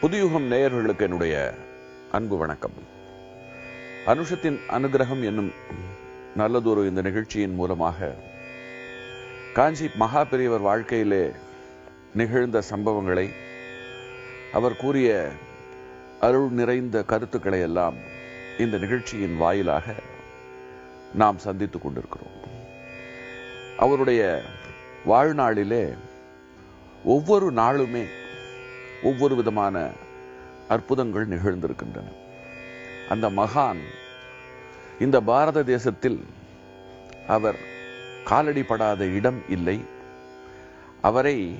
புதுயுகம் நேயர்களுக்கு என்னுடைய அன்பு வணக்கம். அனுஷத்தின் அனுகிரகம் என்னும் நல்லதொரு இந்த நிகழ்ச்சியின் மூலமாக காஞ்சி மகா பெரியவர் வாழ்க்கையிலே நிகழ்ந்த சம்பவங்களை அவர் கூறிய அருள் நிறைந்த கருத்துக்களை எல்லாம் இந்த நிகழ்ச்சியின் வாயிலாக நாம் சந்தித்துக் கொண்டிருக்கிறோம். அவருடைய வாழ்நாளிலே ஒவ்வொரு நாளுமே ஒவ்வொரு விதமான அற்புதங்கள் நிகழ்ந்திருக்கின்றன. அந்த மகான் இந்த பாரத தேசத்தில் அவர் காலடிப்படாத இடம் இல்லை. அவரை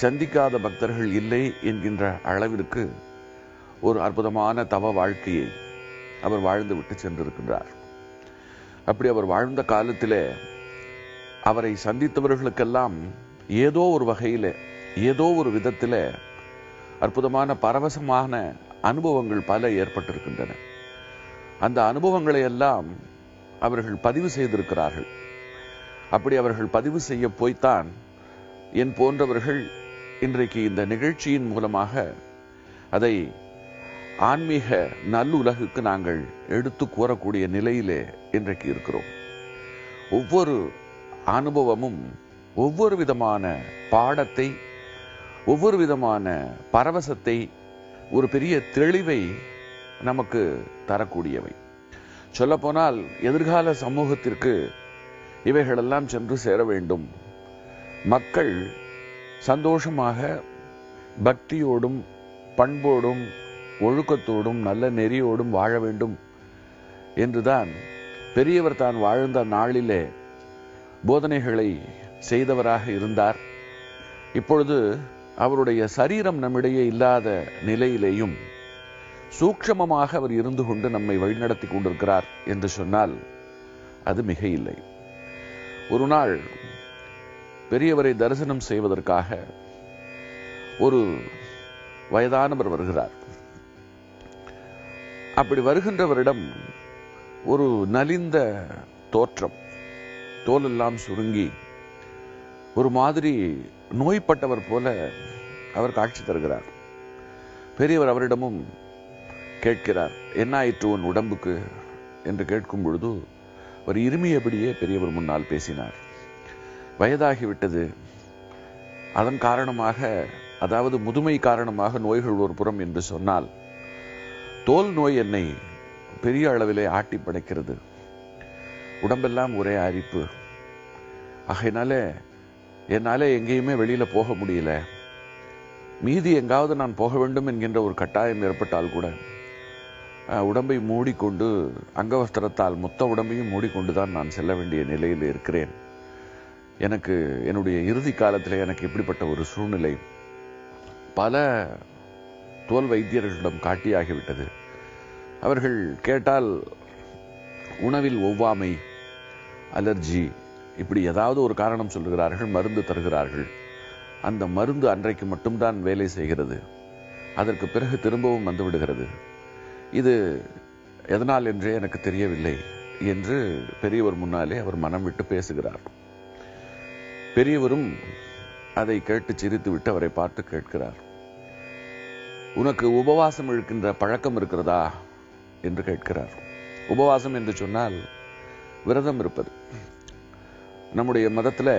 சந்திக்காத பக்தர்கள் இல்லை என்கின்ற அளவிற்கு ஒரு அற்புதமான தவ வாழ்க்கையை அவர் வாழ்ந்து விட்டு சென்றிருக்கின்றார். அப்படி அவர் வாழ்ந்த காலத்திலே அவரை சந்தித்தவர்களுக்கெல்லாம் ஏதோ ஒரு வகையில் ஏதோ ஒரு விதத்தில் அற்புதமான பரவசமான அனுபவங்கள் பல ஏற்பட்டிருக்கின்றன. அந்த அனுபவங்களை எல்லாம் அவர்கள் பதிவு செய்திருக்கிறார்கள். அப்படி அவர்கள் பதிவு செய்ய போய்த்தான் என் போன்றவர்கள் இன்றைக்கு இந்த நிகழ்ச்சியின் மூலமாக அதை ஆன்மீக நல்லுலகுக்கு நாங்கள் எடுத்து கூறக்கூடிய நிலையிலே இன்றைக்கு இருக்கிறோம். ஒவ்வொரு அனுபவமும் ஒவ்வொரு விதமான பாடத்தை ஒவ்வொரு விதமான பரவசத்தை ஒரு பெரிய தெளிவை நமக்கு தரக்கூடியவை. சொல்லப்போனால் எதிர்கால சமூகத்திற்கு இவைகளெல்லாம் சென்று சேர வேண்டும். மக்கள் சந்தோஷமாக பக்தியோடும் பண்போடும் ஒழுக்கத்தோடும் நல்ல நெறியோடும் வாழ வேண்டும் என்றுதான் பெரியவர் தான் வாழ்ந்த நாளிலே போதனைகளை செய்தவராக இருந்தார். இப்பொழுது அவருடைய சரீரம் நம்மிடையே இல்லாத நிலையிலேயும் சூக்ஷமமாக அவர் இருந்து கொண்டு நம்மை வழிநடத்தி கொண்டிருக்கிறார் என்று சொன்னால் அது மிக இல்லை ஒரு நாள் பெரியவரை தரிசனம் செய்வதற்காக ஒரு வயதானவர் வருகிறார். அப்படி வருகின்றவரிடம் ஒரு நலிந்த தோற்றம் தோலெல்லாம் சுருங்கி ஒரு மாதிரி நோய்பட்டவர் போல அவர் காட்சி தருகிறார். பெரியவர் அவரிடமும் கேட்கிறார் என்ன ஆயிற்று உன் உடம்புக்கு? என்று கேட்கும் பொழுது அவர் இருமியபடியே பெரியவர் முன்னால் பேசினார். வயதாகிவிட்டது. அதன் காரணமாக அதாவது முதுமை காரணமாக நோய்கள் ஒரு புறம் என்று சொன்னால் தோல் நோய் என்னை பெரிய அளவிலே ஆட்டி படைக்கிறது. உடம்பெல்லாம் ஒரே அரிப்பு. ஆகையினால என்னால் எங்கேயுமே வெளியில் போக முடியல. மீதி எங்காவது நான் போக வேண்டும் என்கின்ற ஒரு கட்டாயம் ஏற்பட்டால் கூட உடம்பை மூடிக்கொண்டு அங்கவஸ்திரத்தால் மொத்த உடம்பையும் மூடிக்கொண்டுதான் நான் செல்ல வேண்டிய நிலையில் இருக்கிறேன். எனக்கு என்னுடைய இறுதி காலத்தில் எனக்கு இப்படிப்பட்ட ஒரு சூழ்நிலை. பல தோல் வைத்தியர்களிடம் காட்டியாகிவிட்டது. அவர்கள் கேட்டால் உணவில் ஒவ்வாமை அலர்ஜி இப்படி ஏதாவது ஒரு காரணம் சொல்லுகிறார்கள் மருந்து தருகிறார்கள். அந்த மருந்து அன்றைக்கு மட்டும்தான் வேலை செய்கிறது. அதற்கு பிறகு திரும்பவும் வந்து விடுகிறது. இது எதனால் என்றே எனக்கு தெரியவில்லை என்று பெரியவர் முன்னாலே அவர் மனம் விட்டு பேசுகிறார். பெரியவரும் அதை கேட்டு சிரித்து விட்டு அவரை பார்த்து கேட்கிறார். உனக்கு உபவாசம் இழுக்கின்ற பழக்கம் இருக்கிறதா என்று கேட்கிறார். உபவாசம் என்று சொன்னால் விரதம் இருப்பது. நம்முடைய மதத்தில்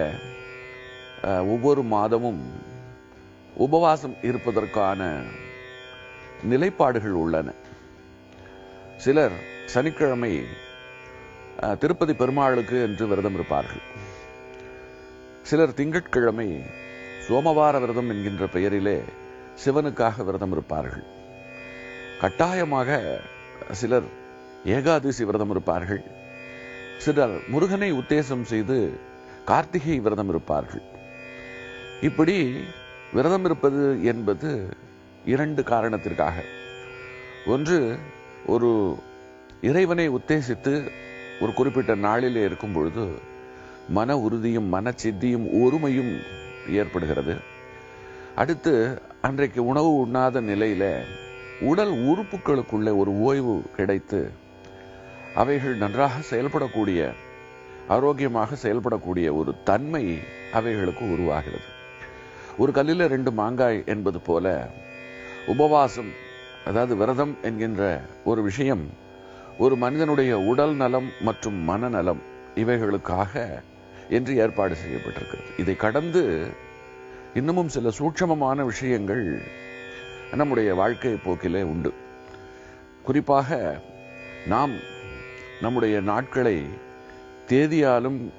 ஒவ்வொரு மாதமும் உபவாசம் இருப்பதற்கான நிலைப்பாடுகள் உள்ளன. சிலர் சனிக்கிழமை திருப்பதி பெருமாளுக்கு என்று விரதம் இருப்பார்கள். சிலர் திங்கட்கிழமை சோமவார விரதம் என்கின்ற பெயரிலே சிவனுக்காக விரதம் இருப்பார்கள். கட்டாயமாக சிலர் ஏகாதசி விரதம் இருப்பார்கள். சிலர் முருகனை உத்தேசம் செய்து கார்த்திகை விரதம் இருப்பார்கள். இப்படி விரதம் இருப்பது என்பது இரண்டு காரணத்திற்காக. ஒன்று ஒரு இறைவனை உத்தேசித்து ஒரு குறிப்பிட்ட நாளிலே இருக்கும் பொழுது மன உறுதியும் மனச்சித்தியும் ஒருமையும் ஏற்படுகிறது. அடுத்து அன்றைக்கு உணவு உண்ணாத நிலையில உடல் உறுப்புகளுக்குள்ளே ஒரு ஓய்வு கிடைத்து அவைகள் நன்றாக செயல்படக்கூடிய ஆரோக்கியமாக செயல்படக்கூடிய ஒரு தன்மை அவைகளுக்கு உருவாகிறது. ஒரு கல்லில் ரெண்டு மாங்காய் என்பது போல உபவாசம் அதாவது விரதம் என்கின்ற ஒரு விஷயம் ஒரு மனிதனுடைய உடல் நலம் மற்றும் மனநலம் இவைகளுக்காக என்று ஏற்பாடு செய்யப்பட்டிருக்கிறது. இதை கடந்து இன்னமும் சில சூட்சமமான விஷயங்கள் நம்முடைய வாழ்க்கை போக்கிலே உண்டு. குறிப்பாக நாம் நம்முடைய நாட்களை தேதியாலும்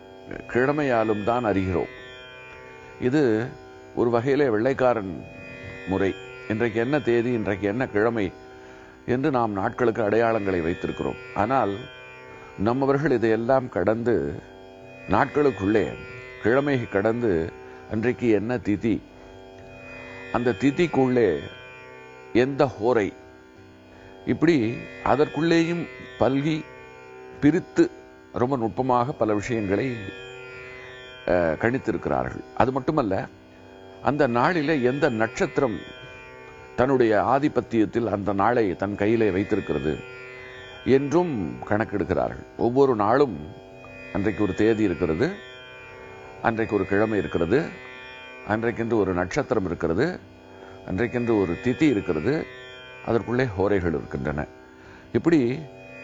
கிழமையாலும் தான் அறிகிறோம். இது ஒரு வகையிலே வெள்ளைக்காரன் முறை. இன்றைக்கு என்ன தேதி இன்றைக்கு என்ன கிழமை என்று நாம் நாட்களுக்கு அடையாளங்களை வைத்திருக்கிறோம். ஆனால் நம்மவர்கள் இதையெல்லாம் கடந்து நாட்களுக்குள்ளே கிழமை கடந்து அன்றைக்கு என்ன திதி? அந்த திதிக்குள்ளே எந்த ஹோரை? இப்படி அதற்குள்ளேயும் பல்கி பிரித்து ரொம்ப நுட்பமாக பல விஷயங்களை கணித்திருக்கிறார்கள். அது மட்டுமல்ல அந்த நாளிலே எந்த நட்சத்திரம் தன்னுடைய ஆதிபத்தியத்தில் அந்த நாளை தன் கையிலே வைத்திருக்கிறது என்றும் கணக்கெடுக்கிறார்கள். ஒவ்வொரு நாளும் அன்றைக்கு ஒரு தேதி இருக்கிறது. அன்றைக்கு ஒரு கிழமை இருக்கிறது. அன்றைக்கென்று ஒரு நட்சத்திரம் இருக்கிறது. அன்றைக்கென்று ஒரு திதி இருக்கிறது. அதற்குள்ளே ஹோரைகள் இருக்கின்றன. இப்படி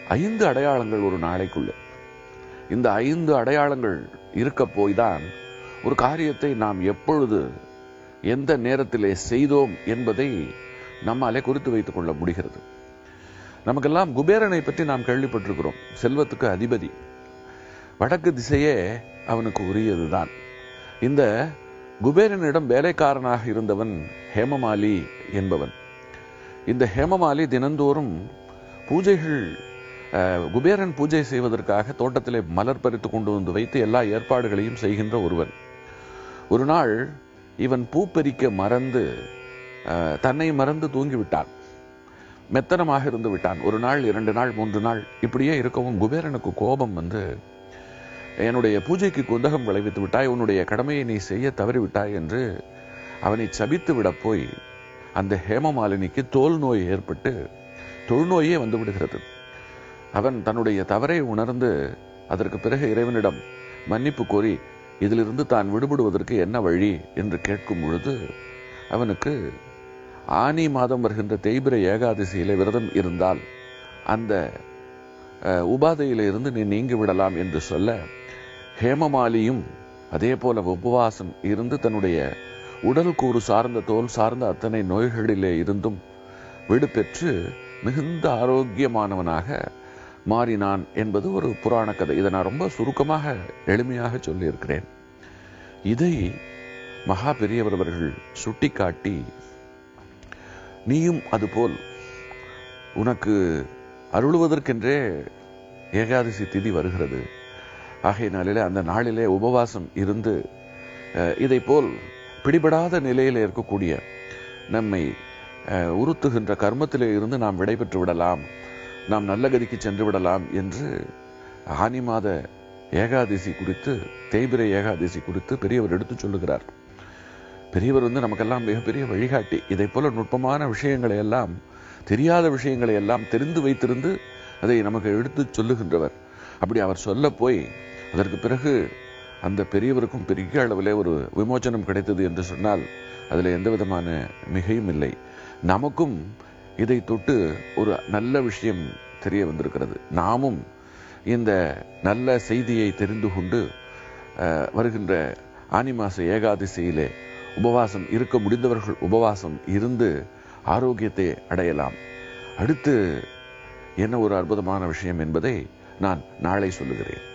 ஐந்து அடையாளங்கள் ஒரு நாளைக்குள்ளே. இந்த ஐந்து அடையாளங்கள் இருக்க போய்தான் ஒரு காரியத்தை நாம் எப்பொழுது எந்த நேரத்திலே செய்தோம் என்பதை நம்மாலே குறித்து வைத்துக் கொள்ள முடிகிறது. நமக்கெல்லாம் குபேரனை பற்றி நாம் கேள்விப்பட்டிருக்கிறோம். செல்வத்துக்கு அதிபதி. வடக்கு திசையே அவனுக்கு உரியதுதான். இந்த குபேரனிடம் வேலைக்காரனாக இருந்தவன் ஹேமமாலி என்பவன். இந்த ஹேமமாலி தினந்தோறும் பூஜைகள் அஹ், குபேரன் பூஜை செய்வதற்காக தோட்டத்திலே மலர் பறித்து கொண்டு வந்து வைத்து எல்லா ஏற்பாடுகளையும் செய்கின்ற ஒருவன். ஒரு நாள் இவன் பூ பறிக்க மறந்து அஹ், தன்னை மறந்து தூங்கிவிட்டான். மெத்தனமாக இருந்து விட்டான். ஒரு நாள் இரண்டு நாள் மூன்று நாள் இப்படியே இருக்கவும் குபேரனுக்கு கோபம் வந்து என்னுடைய பூஜைக்கு குந்தகம் விளைவித்து விட்டாய் உன்னுடைய கடமையை நீ செய்ய தவறிவிட்டாய் என்று அவனை சபித்து விட போய் அந்த ஹேமமாலினிக்கு தோல் நோய் ஏற்பட்டு தொழுநோயே வந்து விடுகிறது. அவன் தன்னுடைய தவறை உணர்ந்து அதற்கு பிறகு இறைவனிடம் மன்னிப்பு கோரி இதிலிருந்து தான் விடுபடுவதற்கு என்ன வழி என்று கேட்கும் பொழுது அவனுக்கு ஆனி மாதம் வருகின்ற தேய்பிர ஏகாதசியிலே விரதம் இருந்தால் அந்த உபாதையிலிருந்து இருந்து நீ நீங்கி விடலாம் என்று சொல்ல ஹேமமாலியும் அதே போல உபவாசம் இருந்து தன்னுடைய உடல் கூறு சார்ந்த தோல் சார்ந்த அத்தனை நோய்களிலே இருந்தும் விடுபெற்று மிகுந்த ஆரோக்கியமானவனாக மாறினான் என்பது ஒரு புராண கதை. இதை நான் ரொம்ப சுருக்கமாக எளிமையாக சொல்லியிருக்கிறேன். இதை மகா பெரியவர் அவர்கள் சுட்டிக்காட்டி நீயும் அதுபோல் உனக்கு அருளுவதற்கென்றே ஏகாதசி திதி வருகிறது. ஆகையினாலே அந்த நாளிலே உபவாசம் இருந்து இதை போல் பிடிபடாத நிலையில் இருக்கக்கூடிய நம்மை உறுத்துகின்ற கர்மத்திலே இருந்து நாம் விடைபெற்று விடலாம். நாம் நல்ல கதிக்கு சென்று விடலாம் என்று ஆனி மாத ஏகாதசி குறித்து தேய்பிரை ஏகாதசி குறித்து பெரியவர் எடுத்து சொல்லுகிறார். பெரியவர் வந்து நமக்கெல்லாம் மிகப்பெரிய வழிகாட்டி. இதை போல நுட்பமான விஷயங்களை எல்லாம் தெரியாத விஷயங்களை எல்லாம் தெரிந்து வைத்திருந்து அதை நமக்கு எடுத்துச் சொல்லுகின்றவர். அப்படி அவர் சொல்ல போய் அதற்கு பிறகு அந்த பெரியவருக்கும் பெரிய அளவிலே ஒரு விமோச்சனம் கிடைத்தது என்று சொன்னால் அதில் எந்த விதமான மிகையும் இல்லை. நமக்கும் இதை தொட்டு ஒரு நல்ல விஷயம் தெரிய வந்திருக்கிறது. நாமும் இந்த நல்ல செய்தியை தெரிந்து கொண்டு வருகின்ற ஆனி மாச ஏகாதசியிலே உபவாசம் இருக்க முடிந்தவர்கள் உபவாசம் இருந்து ஆரோக்கியத்தை அடையலாம். அடுத்து என்ன ஒரு அற்புதமான விஷயம் என்பதை நான் நாளை சொல்லுகிறேன்.